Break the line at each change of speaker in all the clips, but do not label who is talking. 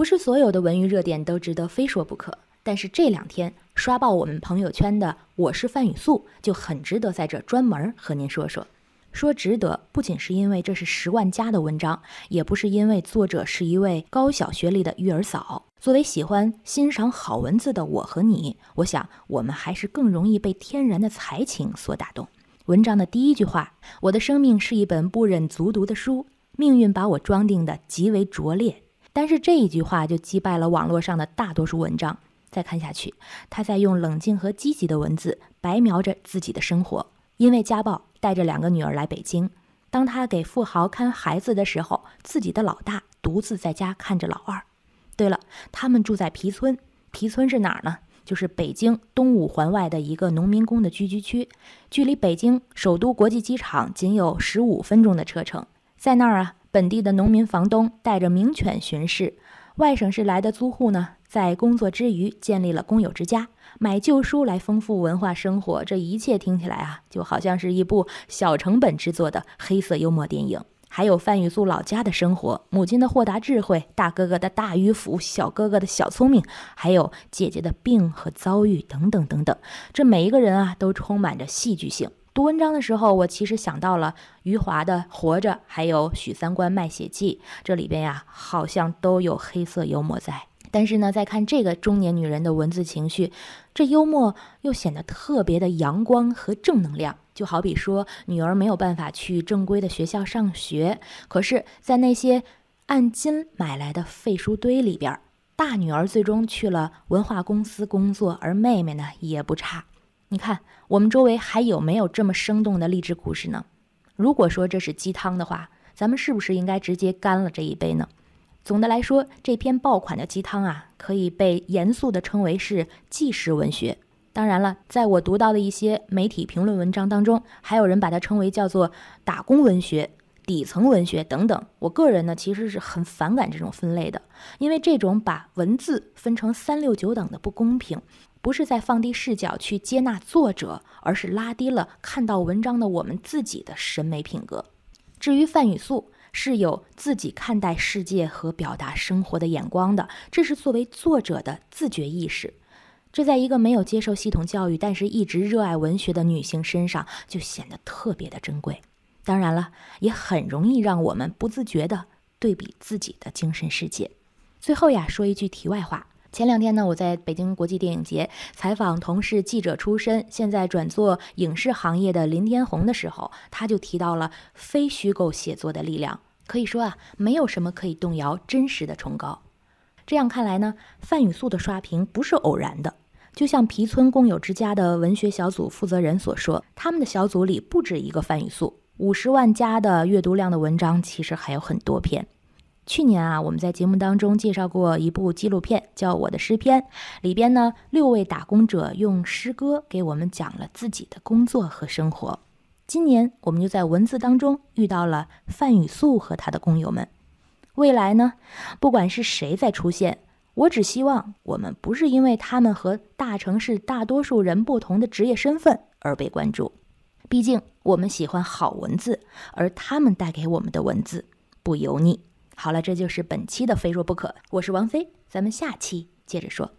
不是所有的文娱热点都值得非说不可，但是这两天刷爆我们朋友圈的“我是范雨素”就很值得在这专门和您说说。说值得，不仅是因为这是十万加的文章，也不是因为作者是一位高小学历的育儿嫂。作为喜欢欣赏好文字的我和你，我想我们还是更容易被天然的才情所打动。文章的第一句话：“我的生命是一本不忍卒读的书，命运把我装订的极为拙劣。”但是这一句话就击败了网络上的大多数文章。再看下去，他在用冷静和积极的文字白描着自己的生活。因为家暴，带着两个女儿来北京。当他给富豪看孩子的时候，自己的老大独自在家看着老二。对了，他们住在皮村。皮村是哪儿呢？就是北京东五环外的一个农民工的聚居区，距离北京首都国际机场仅有十五分钟的车程。在那儿啊，本地的农民房东带着名犬巡视，外省市来的租户呢，在工作之余建立了工友之家。买旧书来丰富文化生活，这一切听起来啊，就好像是一部小成本制作的黑色幽默电影。还有范雨素老家的生活，母亲的豁达智慧，大哥哥的大迂腐，小哥哥的小聪明，还有姐姐的病和遭遇等等等等。这每一个人啊，都充满着戏剧性。读文章的时候，我其实想到了余华的《活着》，还有许三观《卖血记》，这里边呀，好像都有黑色幽默在。但是呢，再看这个中年女人的文字情绪，这幽默又显得特别的阳光和正能量。就好比说，女儿没有办法去正规的学校上学，可是，在那些按斤买来的废书堆里边，大女儿最终去了文化公司工作，而妹妹呢也不差。你看，我们周围还有没有这么生动的励志故事呢？如果说这是鸡汤的话，咱们是不是应该直接干了这一杯呢？总的来说，这篇爆款的鸡汤啊，可以被严肃地称为是纪实文学。当然了，在我读到的一些媒体评论文章当中，还有人把它称为叫做打工文学、底层文学等等。我个人呢，其实是很反感这种分类的，因为这种把文字分成三六九等的不公平，不是在放低视角去接纳作者，而是拉低了看到文章的我们自己的审美品格。至于范雨素。是有自己看待世界和表达生活的眼光的，这是作为作者的自觉意识。这在一个没有接受系统教育，但是一直热爱文学的女性身上，就显得特别的珍贵。当然了，也很容易让我们不自觉地对比自己的精神世界。最后呀，说一句题外话。前两天呢，我在北京国际电影节采访同事记者出身、现在转做影视行业的林天红的时候，他就提到了非虚构写作的力量。可以说啊，没有什么可以动摇真实的崇高。这样看来呢，范雨素的刷屏不是偶然的。就像皮村共友之家的文学小组负责人所说，他们的小组里不止一个范雨素，五十万加的阅读量的文章其实还有很多篇。去年啊，我们在节目当中介绍过一部纪录片，叫《我的诗篇》，里边呢，六位打工者用诗歌给我们讲了自己的工作和生活。今年我们就在文字当中遇到了范雨素和他的工友们。未来呢，不管是谁在出现，我只希望我们不是因为他们和大城市大多数人不同的职业身份而被关注。毕竟我们喜欢好文字，而他们带给我们的文字不油腻。好了，这就是本期的非说不可。我是王菲，咱们下期接着说。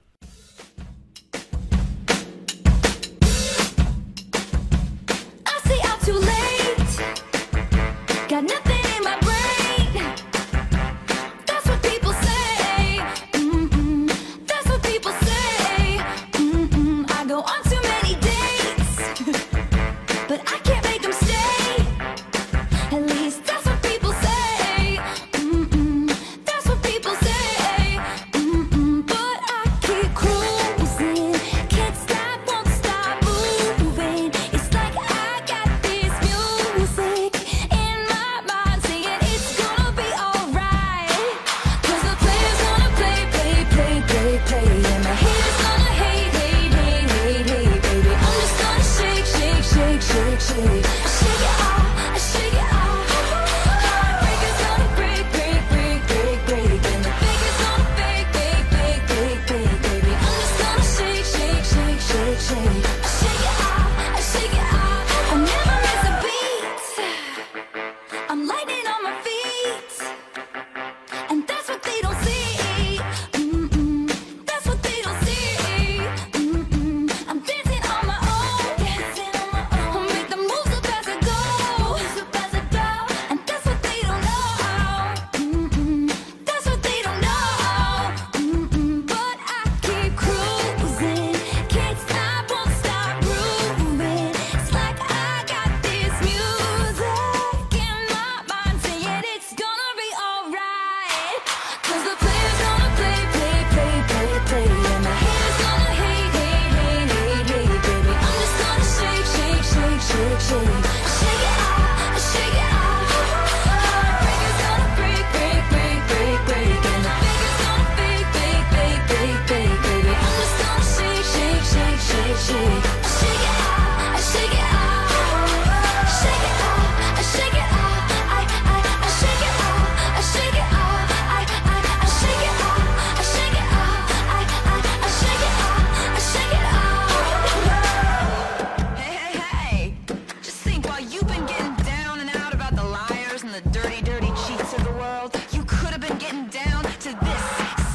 you've been getting down and out about the liars and the dirty, dirty cheats of the world. You could have been getting down to this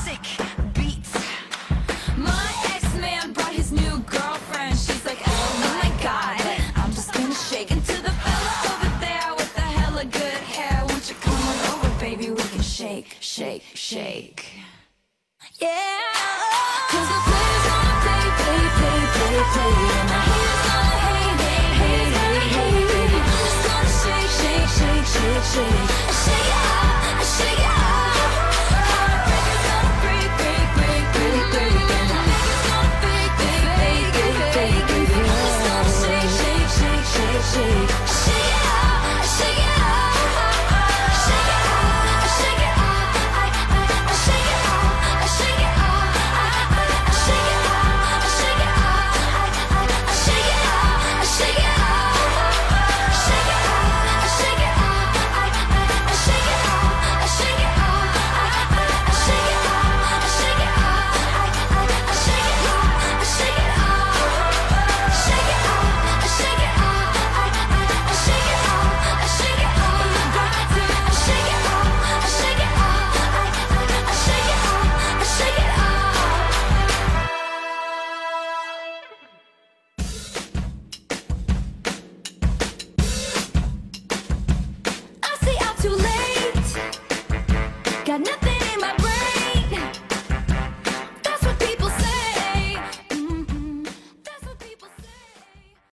sick beat. My ex-man brought his new girlfriend. She's like, oh my god, I'm just gonna shake into the fella over there with the hella good hair. Won't you come on over, baby? We can shake, shake, shake. Yeah. shade. Nothing.